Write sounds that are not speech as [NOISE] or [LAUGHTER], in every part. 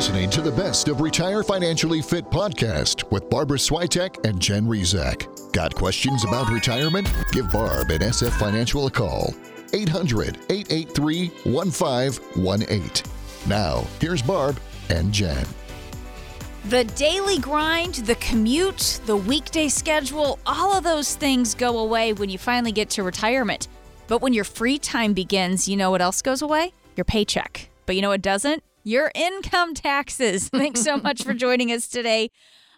listening to the best of Retire Financially Fit podcast with Barbara Swiatek and Jen Rizak. Got questions about retirement? Give Barb and SF Financial a call. 800 883 1518. Now, here's Barb and Jen. The daily grind, the commute, the weekday schedule, all of those things go away when you finally get to retirement. But when your free time begins, you know what else goes away? Your paycheck. But you know what doesn't? Your income taxes. [LAUGHS] Thanks so much for joining us today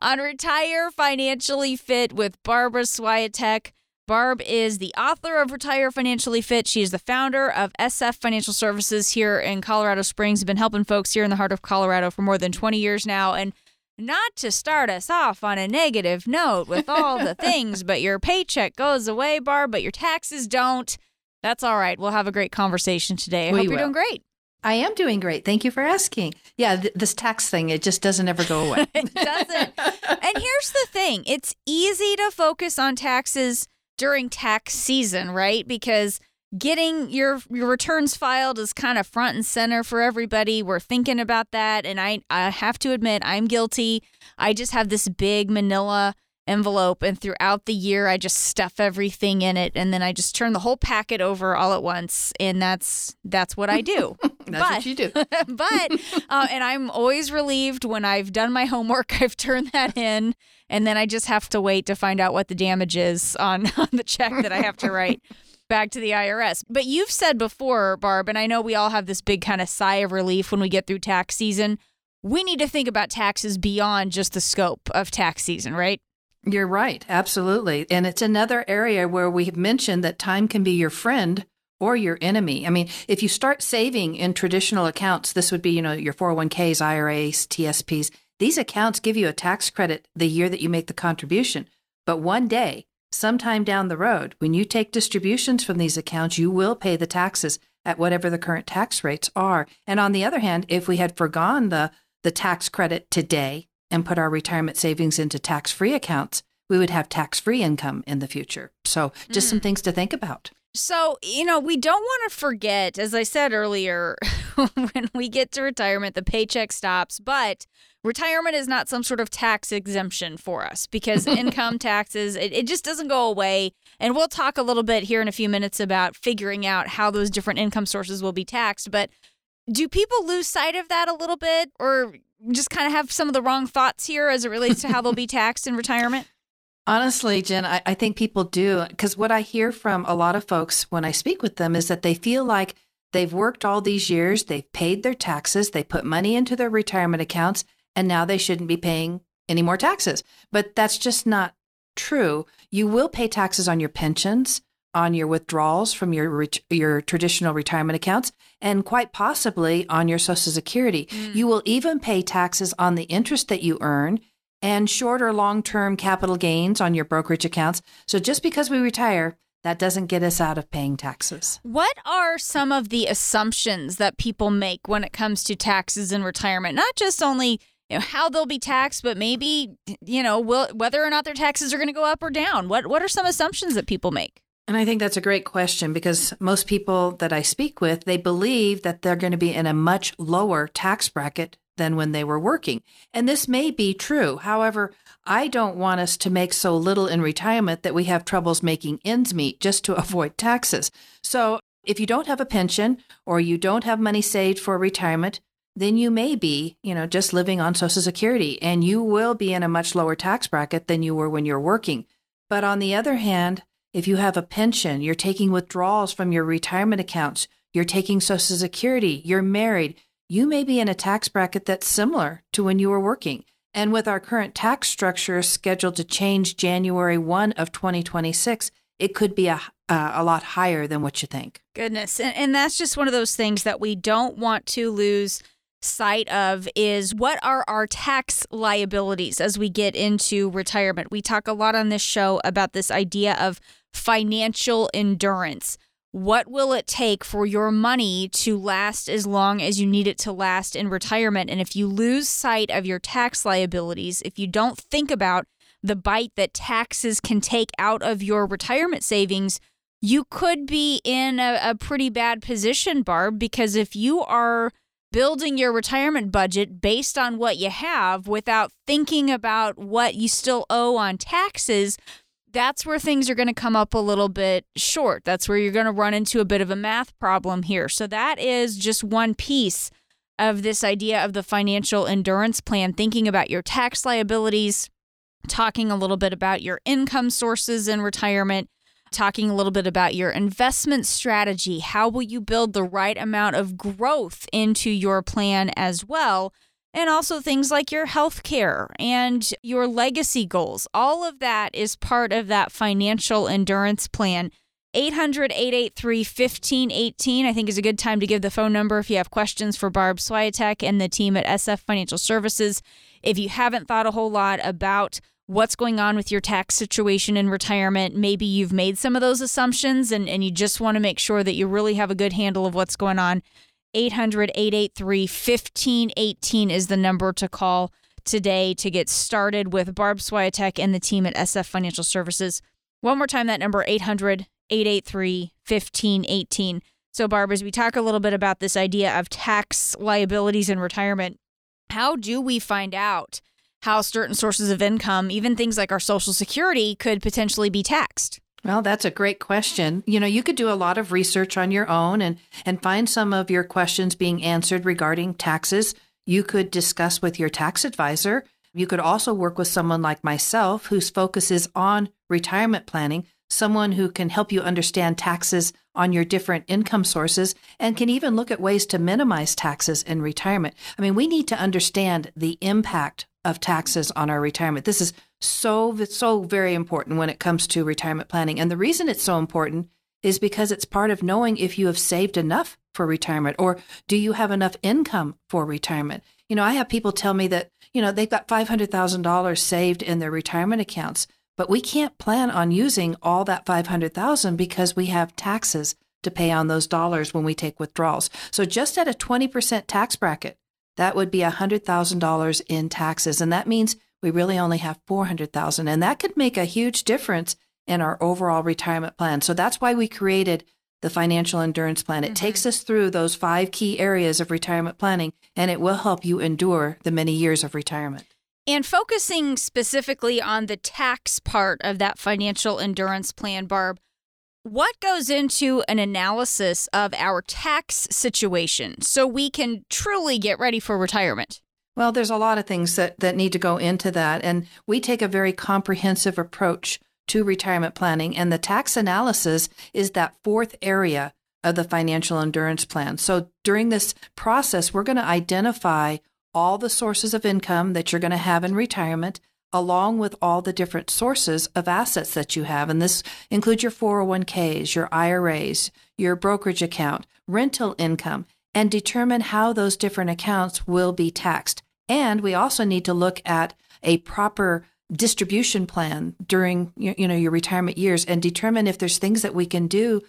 on Retire Financially Fit with Barbara Swiatek. Barb is the author of Retire Financially Fit. She is the founder of SF Financial Services here in Colorado Springs. Been helping folks here in the heart of Colorado for more than 20 years now. And not to start us off on a negative note with all the [LAUGHS] things, but your paycheck goes away, Barb, but your taxes don't. That's all right. We'll have a great conversation today. I We hope you're will. doing great. I am doing great. Thank you for asking. Yeah, th- this tax thing, it just doesn't ever go away. [LAUGHS] it doesn't. and here's the thing it's easy to focus on taxes during tax season, right? Because getting your your returns filed is kind of front and center for everybody. We're thinking about that and I I have to admit I'm guilty. I just have this big manila envelope and throughout the year I just stuff everything in it and then I just turn the whole packet over all at once and that's that's what I do. [LAUGHS] That's But- what you do. [LAUGHS] but uh, and I'm always relieved when I've done my homework. [LAUGHS] I've turned that in, and then I just have to wait to find out what the damage is on, on the check that I have to write back to the IRS. But you've said before, Barb, and I know we all have this big kind of sigh of relief when we get through tax season. We need to think about taxes beyond just the scope of tax season, right? You're right. Absolutely. And it's another area where we've mentioned that time can be your friend or your enemy. I mean, if you start saving in traditional accounts, this would be, you know, your 401ks, IRAs, TSPs. These accounts give you a tax credit the year that you make the contribution. But one day, sometime down the road, when you take distributions from these accounts, you will pay the taxes at whatever the current tax rates are. And on the other hand, if we had forgone the the tax credit today and put our retirement savings into tax-free accounts, we would have tax-free income in the future. So, just some mm. things to think about. So, you know, we don't want to forget, as I said earlier, [LAUGHS] when we get to retirement, the paycheck stops, but retirement is not some sort of tax exemption for us because [LAUGHS] income taxes, it, it just doesn't go away. And we'll talk a little bit here in a few minutes about figuring out how those different income sources will be taxed. But do people lose sight of that a little bit or just kind of have some of the wrong thoughts here as it relates to how they'll be [LAUGHS] taxed in retirement? Honestly, Jen, I, I think people do because what I hear from a lot of folks when I speak with them is that they feel like they've worked all these years, they've paid their taxes, they put money into their retirement accounts, and now they shouldn't be paying any more taxes. But that's just not true. You will pay taxes on your pensions, on your withdrawals from your ret- your traditional retirement accounts, and quite possibly on your Social Security. Mm. You will even pay taxes on the interest that you earn and short or long term capital gains on your brokerage accounts. So just because we retire, that doesn't get us out of paying taxes. What are some of the assumptions that people make when it comes to taxes in retirement? Not just only you know, how they'll be taxed, but maybe you know will, whether or not their taxes are going to go up or down. What what are some assumptions that people make? And I think that's a great question because most people that I speak with, they believe that they're going to be in a much lower tax bracket than when they were working. And this may be true. However, I don't want us to make so little in retirement that we have troubles making ends meet just to [LAUGHS] avoid taxes. So if you don't have a pension or you don't have money saved for retirement, then you may be, you know, just living on Social Security and you will be in a much lower tax bracket than you were when you're working. But on the other hand, if you have a pension, you're taking withdrawals from your retirement accounts, you're taking Social Security, you're married, you may be in a tax bracket that's similar to when you were working. And with our current tax structure scheduled to change January 1 of 2026, it could be a, uh, a lot higher than what you think. Goodness, and, and that's just one of those things that we don't want to lose sight of is what are our tax liabilities as we get into retirement. We talk a lot on this show about this idea of financial endurance. What will it take for your money to last as long as you need it to last in retirement? And if you lose sight of your tax liabilities, if you don't think about the bite that taxes can take out of your retirement savings, you could be in a, a pretty bad position, Barb, because if you are building your retirement budget based on what you have without thinking about what you still owe on taxes, that's where things are going to come up a little bit short. That's where you're going to run into a bit of a math problem here. So, that is just one piece of this idea of the financial endurance plan, thinking about your tax liabilities, talking a little bit about your income sources in retirement, talking a little bit about your investment strategy. How will you build the right amount of growth into your plan as well? And also things like your health care and your legacy goals. All of that is part of that financial endurance plan. 800 883 1518, I think, is a good time to give the phone number if you have questions for Barb Swiatek and the team at SF Financial Services. If you haven't thought a whole lot about what's going on with your tax situation in retirement. Maybe you've made some of those assumptions and, and you just want to make sure that you really have a good handle of what's going on. 800 883 1518 is the number to call today to get started with Barb Swiatek and the team at SF Financial Services. One more time, that number 800 883 1518. So, Barb, as we talk a little bit about this idea of tax liabilities in retirement, how do we find out how certain sources of income, even things like our Social Security, could potentially be taxed? Well, that's a great question. You know, you could do a lot of research on your own and, and find some of your questions being answered regarding taxes. You could discuss with your tax advisor. You could also work with someone like myself whose focus is on retirement planning, someone who can help you understand taxes on your different income sources and can even look at ways to minimize taxes in retirement. I mean, we need to understand the impact of taxes on our retirement. This is so, so very important when it comes to retirement planning. And the reason it's so important is because it's part of knowing if you have saved enough for retirement or do you have enough income for retirement. You know, I have people tell me that, you know, they've got $500,000 saved in their retirement accounts, but we can't plan on using all that 500,000 because we have taxes to pay on those dollars when we take withdrawals. So just at a 20% tax bracket, that would be $100,000 in taxes. And that means we really only have 400,000 and that could make a huge difference in our overall retirement plan. So that's why we created the financial endurance plan. It mm-hmm. takes us through those five key areas of retirement planning and it will help you endure the many years of retirement. And focusing specifically on the tax part of that financial endurance plan, Barb, what goes into an analysis of our tax situation so we can truly get ready for retirement? Well, there's a lot of things that, that need to go into that. And we take a very comprehensive approach to retirement planning. And the tax analysis is that fourth area of the financial endurance plan. So during this process, we're going to identify all the sources of income that you're going to have in retirement, along with all the different sources of assets that you have. And this includes your 401ks, your IRAs, your brokerage account, rental income, and determine how those different accounts will be taxed. And we also need to look at a proper distribution plan during you know your retirement years and determine if there's things that we can do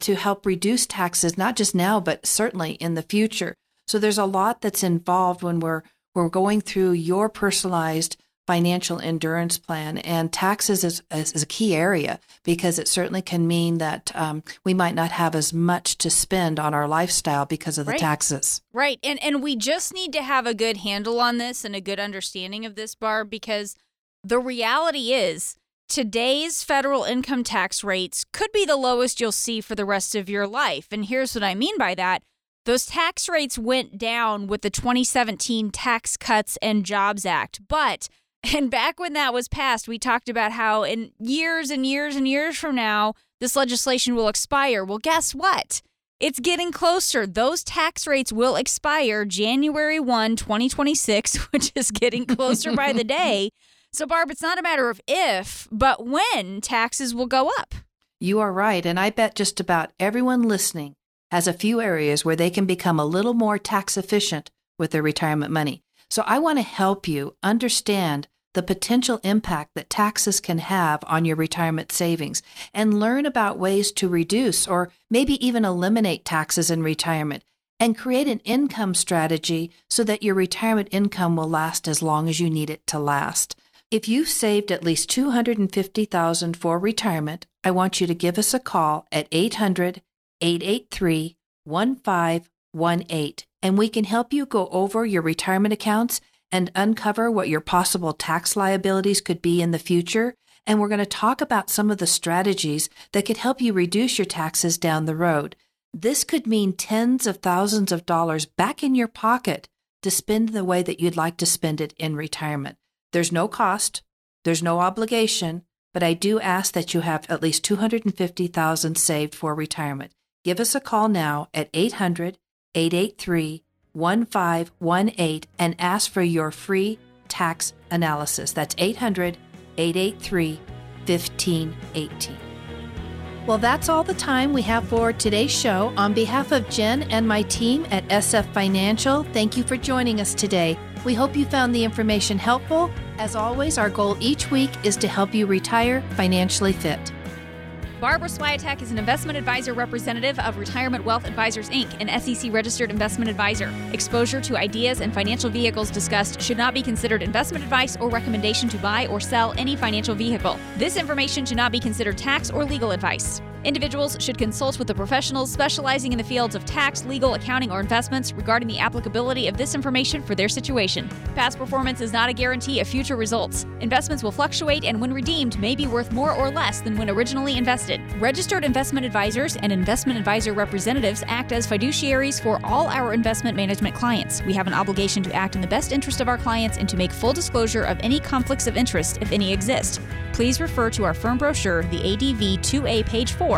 to help reduce taxes not just now but certainly in the future. So there's a lot that's involved when we're we're going through your personalized financial endurance plan. And taxes is, is, is, a key area because it certainly can mean that um, we might not have as much to spend on our lifestyle because of the right. taxes. Right. And, and we just need to have a good handle on this and a good understanding of this, Barb, because the reality is today's federal income tax rates could be the lowest you'll see for the rest of your life. And here's what I mean by that. Those tax rates went down with the 2017 Tax Cuts and Jobs Act, but [LAUGHS] and back when that was passed, we talked about how in years and years and years from now, this legislation will expire. Well, guess what? It's getting closer. Those tax rates will expire January 1, 2026, [LAUGHS] which is getting closer by the [LAUGHS] day. So, Barb, it's not a matter of if, but when taxes will go up. You are right. And I bet just about everyone listening has a few areas where they can become a little more tax efficient with their retirement money. So I want to help you understand the potential impact that taxes can have on your retirement savings and learn about ways to reduce or maybe even eliminate taxes in retirement and create an income strategy so that your retirement income will last as long as you need it to last. If you've saved at least 250,000 for retirement, I want you to give us a call at 800 883 1518 and we can help you go over your retirement accounts and uncover what your possible tax liabilities could be in the future. And we're going to talk about some of the strategies that could help you reduce your taxes down the road. This could mean tens of thousands of dollars back in your pocket to spend the way that you'd like to spend it in retirement. There's no cost, there's no obligation, but I do ask that you have at least 250,000 saved for retirement. Give us a call now at 800 883 1518 and ask for your free tax analysis. That's 800 883 1518. Well, that's all the time we have for today's show. On behalf of Jen and my team at SF Financial, thank you for joining us today. We hope you found the information helpful. As always, our goal each week is to help you retire financially fit. Barbara Swiatek is an investment advisor representative of Retirement Wealth Advisors Inc., an SEC registered investment advisor. Exposure to ideas and financial vehicles discussed should not be considered investment advice or recommendation to buy or sell any financial vehicle. This information should not be considered tax or legal advice. Individuals should consult with the professionals specializing in the fields of tax, legal, accounting, or investments regarding the applicability of this information for their situation. Past performance is not a guarantee of future results. Investments will fluctuate and, when redeemed, may be worth more or less than when originally invested. Registered investment advisors and investment advisor representatives act as fiduciaries for all our investment management clients. We have an obligation to act in the best interest of our clients and to make full disclosure of any conflicts of interest, if any exist. Please refer to our firm brochure, the ADV 2A, page 4